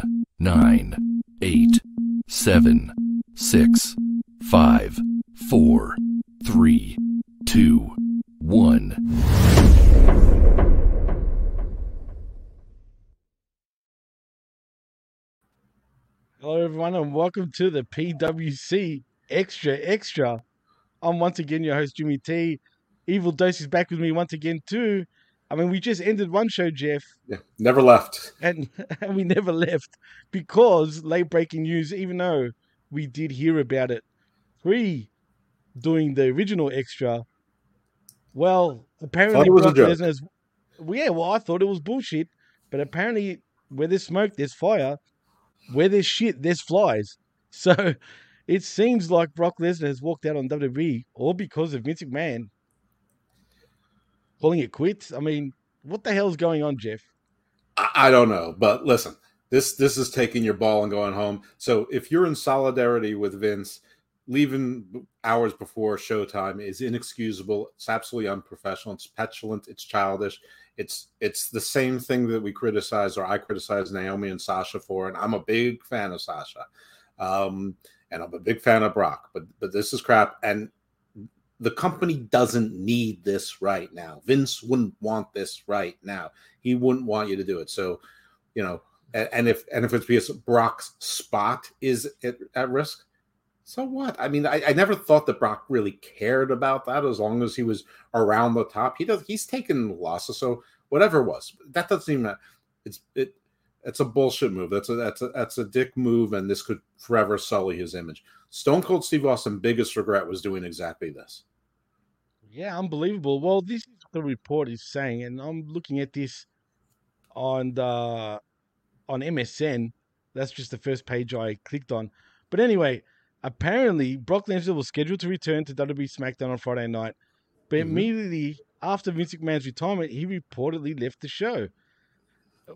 10, 9, 8, 7, 6, 5, 4, 3, 2, 1. Hello, everyone, and welcome to the PWC Extra Extra. I'm once again your host, Jimmy T. Evil Dose is back with me once again, too. I mean, we just ended one show, Jeff, Yeah, never left. and, and we never left because late breaking news, even though we did hear about it pre doing the original extra, well, apparently it was Brock. Lesnar's. Well, yeah, well, I thought it was bullshit, but apparently, where there's smoke, there's fire. Where there's shit, there's flies. So it seems like Brock Lesnar has walked out on WWE all because of Vince McMahon calling it quits. I mean, what the hell's going on, Jeff? I, I don't know, but listen, this this is taking your ball and going home. So if you're in solidarity with Vince, leaving hours before showtime is inexcusable. It's absolutely unprofessional. It's petulant. It's childish. It's it's the same thing that we criticize or I criticize Naomi and Sasha for, and I'm a big fan of Sasha, um, and I'm a big fan of Brock. But but this is crap, and the company doesn't need this right now. Vince wouldn't want this right now. He wouldn't want you to do it. So, you know, and, and if and if it's because Brock's spot is at, at risk, so what? I mean, I, I never thought that Brock really cared about that as long as he was around the top. He does he's taken losses, so whatever it was, that doesn't even. It's it it's a bullshit move. That's a that's a that's a dick move, and this could forever sully his image. Stone Cold Steve Austin biggest regret was doing exactly this. Yeah, unbelievable. Well, this is what the report is saying, and I'm looking at this on the on MSN. That's just the first page I clicked on. But anyway, apparently Brock Lesnar was scheduled to return to WWE SmackDown on Friday night, but Mhm. immediately after Vince McMahon's retirement, he reportedly left the show.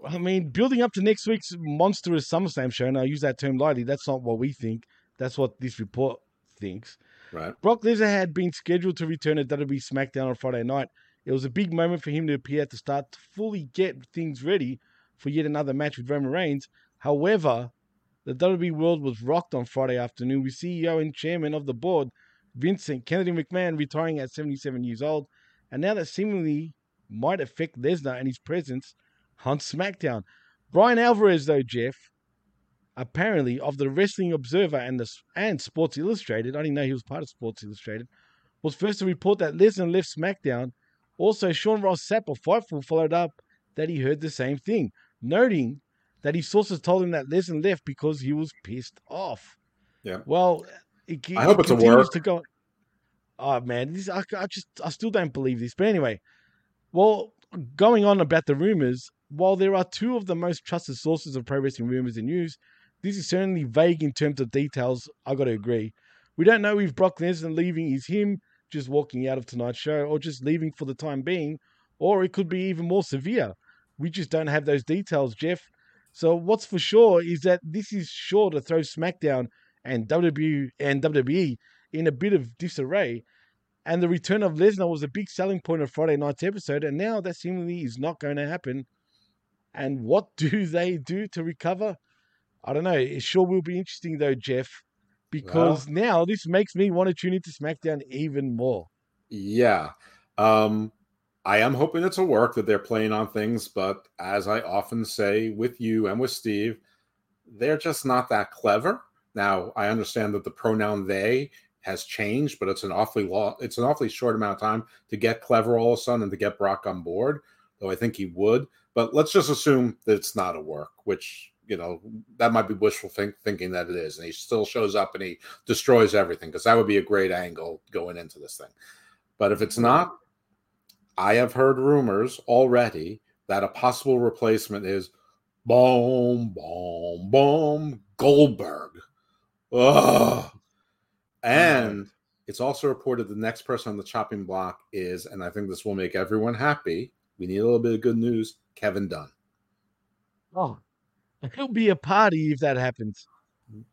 I mean, building up to next week's monstrous SummerSlam show, and I use that term lightly, that's not what we think. That's what this report thinks. Right. Brock Lesnar had been scheduled to return at WWE SmackDown on Friday night. It was a big moment for him to appear at the start to fully get things ready for yet another match with Roman Reigns. However, the WWE world was rocked on Friday afternoon with CEO and chairman of the board, Vincent Kennedy McMahon, retiring at 77 years old. And now that seemingly might affect Lesnar and his presence on SmackDown. Bryan Alvarez, though, Jeff, apparently of the Wrestling Observer and the and Sports Illustrated, I didn't know he was part of Sports Illustrated, was first to report that Lesnar left SmackDown. Also, Sean Ross Sapp of Fightful followed up that he heard the same thing, noting that his sources told him that Lesnar left because he was pissed off. Yeah. Well, it, I hope it's a work. to go. Oh man, this, I, I just I still don't believe this. But anyway, well, going on about the rumors, while there are two of the most trusted sources of pro wrestling rumors and news, this is certainly vague in terms of details. I got to agree. We don't know if Brock Lesnar leaving is him just walking out of tonight's show, or just leaving for the time being, or it could be even more severe. We just don't have those details, Jeff. So what's for sure is that this is sure to throw SmackDown and WWE and WWE in a bit of disarray. And the return of Lesnar was a big selling point of Friday night's episode, and now that seemingly is not going to happen. And what do they do to recover? I don't know. It sure will be interesting though, Jeff, because now this makes me want to tune into SmackDown even more. Yeah. Um, I am hoping it's a work that they're playing on things, but as I often say with you and with Steve, they're just not that clever. Now, I understand that the pronoun they has changed, but it's an awfully long, it's an awfully short amount of time to get clever all of a sudden and to get Brock on board, though I think he would. But let's just assume that it's not a work, which you know that might be wishful think, thinking that it is, and he still shows up and he destroys everything because that would be a great angle going into this thing. But if it's not, I have heard rumors already that a possible replacement is boom, boom, boom, Goldberg. Ugh. And it's also reported the next person on the chopping block is, and I think this will make everyone happy. We need a little bit of good news. Kevin Dunn. Oh, it'll be a party if that happens.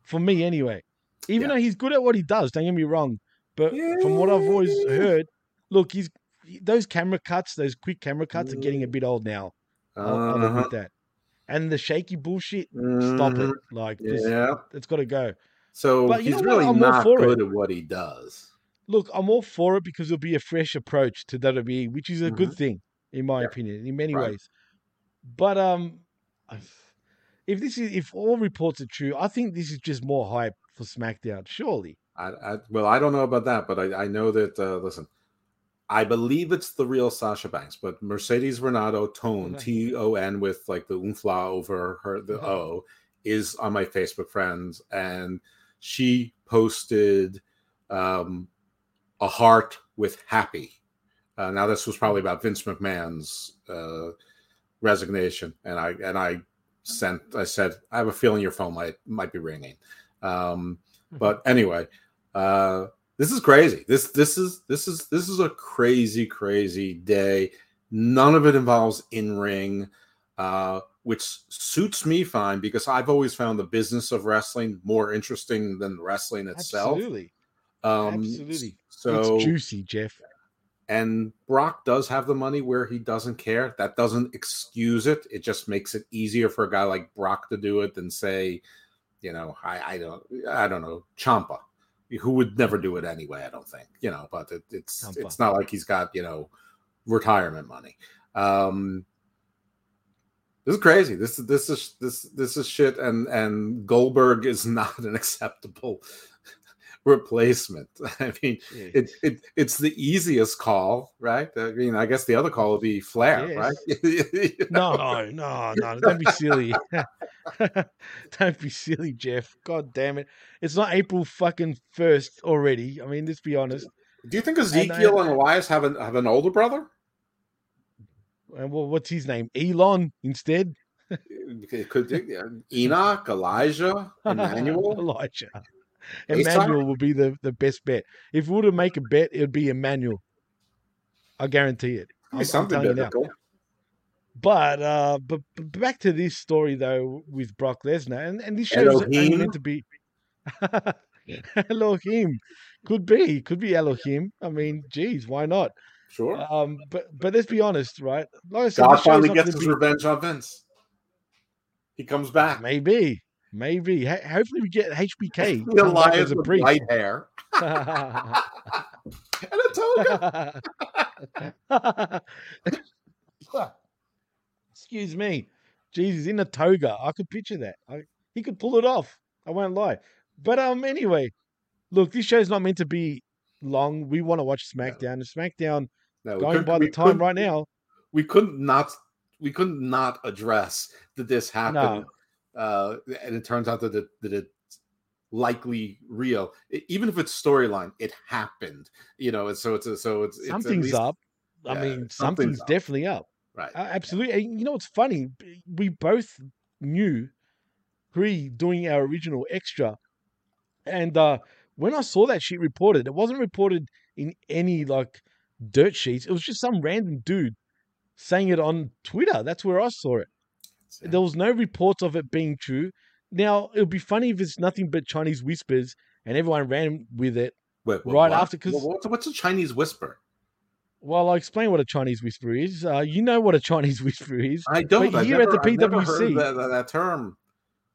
For me, anyway. Even Yeah. though he's good at what he does, don't get me wrong. But from what I've always heard, look, he's those camera cuts, those quick camera cuts, are getting a bit old now. I'll, I'll Uh-huh. admit that. and the shaky bullshit. Stop it! Mhm. Like, Yeah. it's got to go. So But he's really not for it. good at what he does. Look, I'm all for it because it'll be a fresh approach to WWE, which is a good thing, in my Yeah. opinion, in many Right. ways. But um, if this is if all reports are true, I think this is just more hype for SmackDown. Surely, I, I well, I don't know about that, but I, I know that. Uh, listen, I believe it's the real Sasha Banks, but Mercedes Renato Tone T O N with like the umfla over her the Mhm. O is on my Facebook friends, and she posted um, a heart with happy. Uh, now this was probably about Vince McMahon's uh, resignation, and I and I sent I said I have a feeling your phone might might be ringing. Um, but anyway, uh, this is crazy. This this is this is this is a crazy crazy day. None of it involves in ring, uh, which suits me fine because I've always found the business of wrestling more interesting than wrestling itself. absolutely, Um, absolutely. So it's juicy, Jeff. And Brock does have the money where he doesn't care. That doesn't excuse it. It just makes it easier for a guy like Brock to do it than say, you know, I, I don't I don't know, Ciampa, who would never do it anyway, I don't think. You know, but it, it's it's not like he's got, you know, retirement money. Um this is crazy. This is this is this this is shit and and Goldberg is not an acceptable replacement. I mean, Yeah. it, it it's the easiest call, right? I mean, I guess the other call would be Flair, Yes. right? No, no, no, don't be silly. don't be silly, Jeff. God damn it. It's not April fucking 1st already. I mean, let's be honest. Do you think uh, Ezekiel and Elias have an have an older brother? And well, what's his name? Elon instead? Could Enoch, Elijah, Emmanuel. Elijah. Aesop? Emmanuel would be the, the best bet. If we were to make a bet, it would be Emmanuel. I guarantee it. I'm- be I'm something telling you biblical. But uh, but, but back to this story though with Brock Lesnar, and, and this show's only Elohim? meant to be Elohim. Could be, could be Elohim. I mean, geez, why not? Sure. Um, but but let's be honest, right? Like I said, God finally not gets gonna his be- revenge on Vince. He comes back. Maybe, maybe. Ho- hopefully, we get HBK The come back Elias as a with priest. white hair and a toga. Excuse me. Jesus, in a toga. I could picture that. I, he could pull it off. I won't lie. But um, anyway, look, this show's not meant to be long. We want to watch SmackDown. And SmackDown, No, going by the time right now, we couldn't not we couldn't not address that this happened uh and it turns out that it that it's likely real E- even if it's storyline it happened you know and so it's a, so it's, it's something's least- up. I yeah, mean, something's something's up. definitely up. right Uh, absolutely. And You know what's funny? We both knew pre doing our original extra, and uh, when I saw that shit reported, it wasn't reported in any like dirt sheets. It was just some random dude saying it on Twitter. That's where I saw it. There was no reports of it being true. Now it would be funny if it's nothing but Chinese whispers and everyone ran with it. Wait, wait, right what? after- 'cause- what's, what's a chinese whisper Well, I'll explain what a Chinese whisper is. Uh, you know what a Chinese whisper is. i don't But I've here at the never- never heard PWC that, that, that term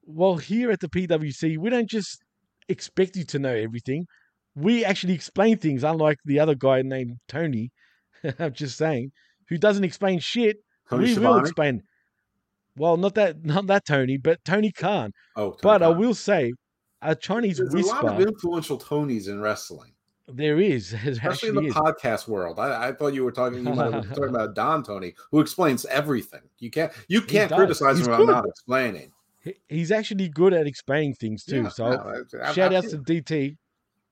Well, here at the PWC, we don't just expect you to know everything. We actually explain things, unlike the other guy named Tony. I'm just saying, who doesn't explain shit. Tony we will explain. Well, not that, not that Tony, but Tony Khan. oh Tony But I will say, a Chinese there's a lot of influential tonys in wrestling There is, especially in the is. podcast world. I, I thought you were talking. You might have talking about Don Tony, who explains everything. You can't you can't criticize He's him about not explaining. He's actually good at explaining things too. Yeah, so no, I- I- shout I outs to DT.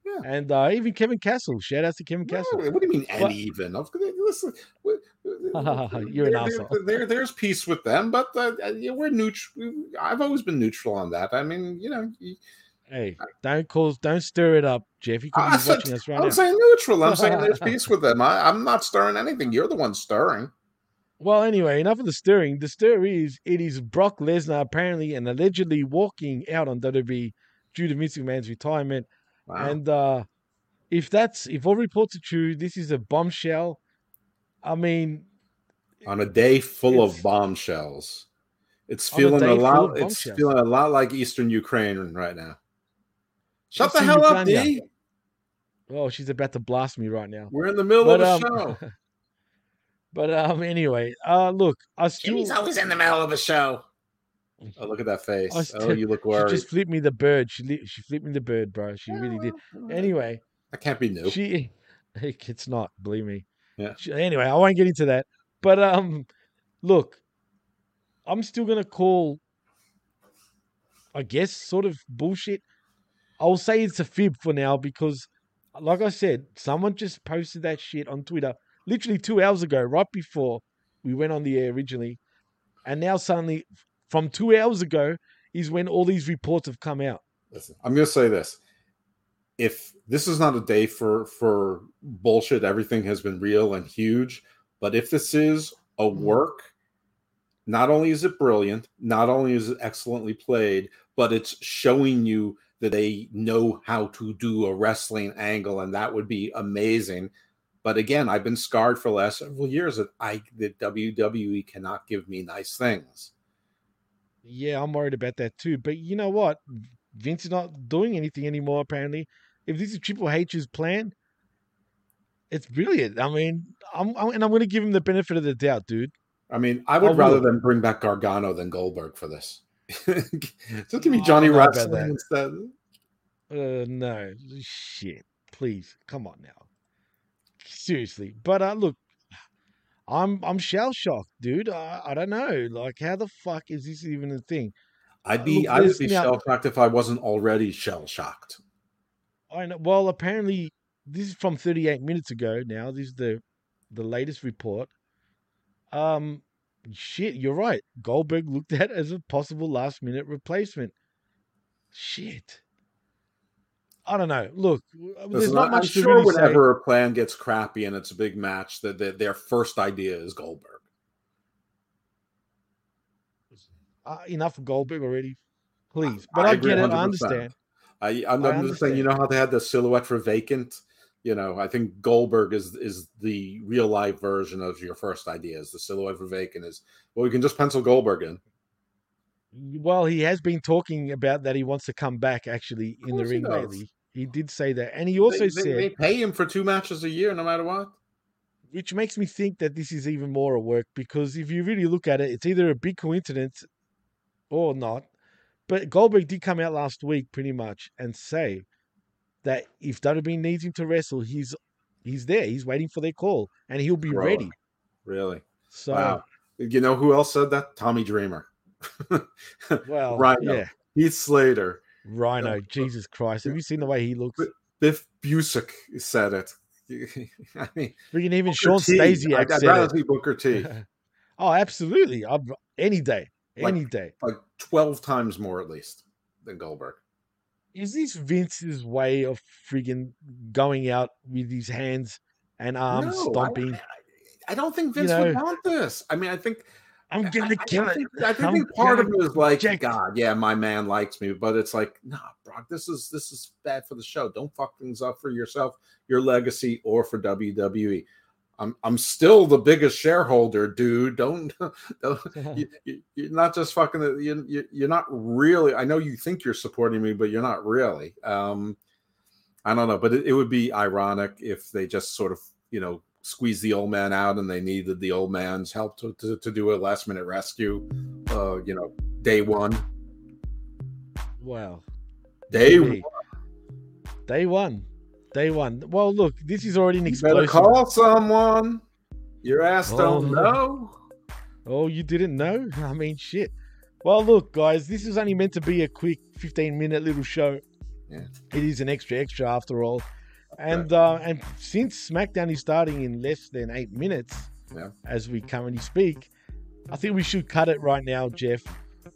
Yeah. And uh, even Kevin Castle. Shout outs to Kevin No, Castle. what do you mean But- even? Listen, You're an there- asshole. there- there- there's peace with them, but uh, we're neutral. I've always been neutral on that. I mean, you know, Hey, don't cause, don't stir it up, Jeff. He could I be said- watching us right I'm now. saying neutral. I'm saying there's peace with them. I, I'm not stirring anything. You're the one stirring. Well, anyway, enough of the stirring. The stir is it is Brock Lesnar apparently and allegedly walking out on WWE due to Vince McMahon's retirement. Wow. And uh, if that's if all reports are true, this is a bombshell. I mean, on a day full It's- of bombshells. It's On a feeling a lot. It's feeling a lot like Eastern Ukraine right now. Shut the Eastern hell up, Ukraine, D. Oh, she's about to blast me right now. We're in the middle But, of a um, show. But um, anyway, uh, look, I still Jimmy's always in the middle of a show. Oh, look at that face. I Oh, you look worried. she just flipped me the bird. She li- she flipped me the bird, bro. She really did. Anyway, that can't be new. she it's not believe me. Yeah. She- anyway, I won't get into that. But um, look, I'm still gonna call. I guess sort of bullshit. I'll say it's a fib for now because, like I said, someone just posted that shit on Twitter literally two hours ago, right before we went on the air originally, and now suddenly, from two hours ago, is when all these reports have come out. Listen, I'm to say this: if this is not a day for for bullshit, everything has been real and huge. But if this is a Mm-hmm. work, not only is it brilliant, not only is it excellently played, but it's showing you that they know how to do a wrestling angle, and that would be amazing. But again, I've been scarred for the last several years that I that WWE cannot give me nice things. Yeah, I'm worried about that too. But you know what? Vince is not doing anything anymore, apparently. If this is Triple H's plan, it's brilliant. I mean, I'm, I'm and I'm going to give him the benefit of the doubt, dude. I mean, I would I rather them bring back Gargano than Goldberg for this. Just give me Oh, Johnny about Wrestling instead. Uh, no, shit. Please, come on now. Seriously, but uh, look, I'm I'm shell shocked, dude. I, I don't know, like, how the fuck is this even a thing? I'd be Look, I would be shell shocked if I wasn't already shell shocked. I know. Well, apparently, this is from 38 minutes ago. Now, this is the the latest report. Um, shit, you're right. Goldberg looked at as a possible last minute replacement. Shit. I don't know. Look, there's not I'm much to sure really say. whenever a plan gets crappy and it's a big match, that that their first idea is Goldberg. Uh, enough of Goldberg already, please. But I I, agree get it. 100%. I understand. I, I'm, I I'm just saying, you know how they had the silhouette for vacant. You know, I think Goldberg is is the real life version of your first ideas. The silhouette for vacant is well, we can just pencil Goldberg in. Well, he has been talking about that he wants to come back actually in the he ring does. lately. He did say that, and he also they, they- said. they pay him for two matches a year, no matter what. which makes me think that this is even more a work because if you really look at it, it's either a big coincidence or not. But Goldberg did come out last week pretty much and say that if WWE needs him to wrestle, he's he's there. He's waiting for their call and he'll be Really? ready. Really? So wow. You know who else said that? Tommy Dreamer. well, Rhino. yeah, Heath Slater. Rhino. Jesus Christ, have you seen the way he looks? Biff Busick said it. I mean, Freaking even Booker Shawn T. Stasiak I'd, rather it. see Booker T. oh, absolutely. I'd, any day, Like- any day. like 12 times more at least than Goldberg. Is this Vince's way of freaking going out with his hands and arms No, stomping? I, I don't think You Vince would want this. I mean, I think I'm gonna I, kill I it. think, I think part of it is like, reject- God, yeah, my man likes me, but it's like, nah, Brock, this is this is bad for the show. Don't fuck things up for yourself, your legacy, or for WWE. I'm I'm still the biggest shareholder, dude. Don't, don't you, you're not just fucking. You, you, you're not really. I know you think you're supporting me, but you're not really. Um, I don't know, but it, it would be ironic if they just sort of, you know, squeeze the old man out and they needed the old man's help to, to, to do a last minute rescue. Uh, you know, day one, Wow. day Hey, Day one. Day one. Well, look, this is already an You better call someone. Your ass don't Oh. know. Oh, you didn't know? I mean, shit. Well, look, guys, this is only meant to be a quick 15 minute little show. Yeah. It is an extra, extra after all. And uh, and since SmackDown is starting in less than eight minutes, Yeah. as we currently speak, I think we should cut it right now, Jeff.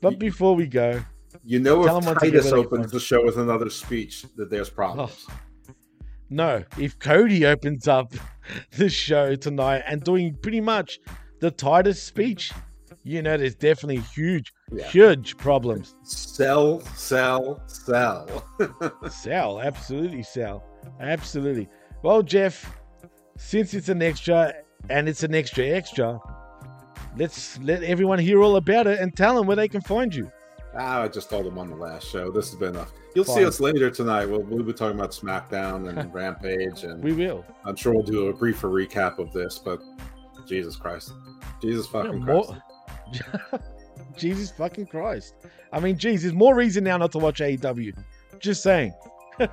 But before we go, You know, if 'em what to give Titus opens the show with another speech, that there's problems. No, if Cody opens up the show tonight and doing pretty much the Titus speech, you know, there's definitely huge, Yeah. huge problems. Sell, sell, sell. Sell, absolutely sell. Absolutely. Well, Jeff, since it's an extra and it's an extra extra, let's let everyone hear all about it and tell them where they can find you. Ah, I just told them on the last show. This has been enough. You'll see us later tonight. We'll, we'll be talking about SmackDown and Rampage, and We will. I'm sure we'll do a briefer recap of this. But Jesus Christ, Jesus fucking Yeah, Christ! Jesus fucking Christ. I mean, Jesus, more reason now not to watch AEW. Just saying.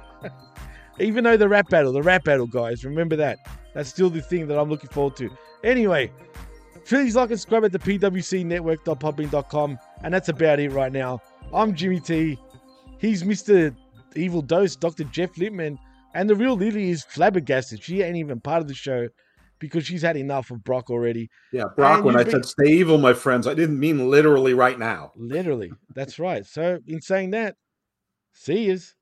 Even though the rap battle, the rap battle, guys, remember that. That's still the thing that I'm looking forward to. Anyway, please like and subscribe at the pwcnetwork.podbean.com. And that's about it right now. I'm Jimmy T. He's Mr. Evil Dose, Dr. Jeff Lippman. And the real Lily is flabbergasted. She ain't even part of the show because she's had enough of Brock already. Yeah, Brock. And When I been- said stay evil, my friends, I didn't mean literally right now. Literally. That's right. So, in saying that, see yous.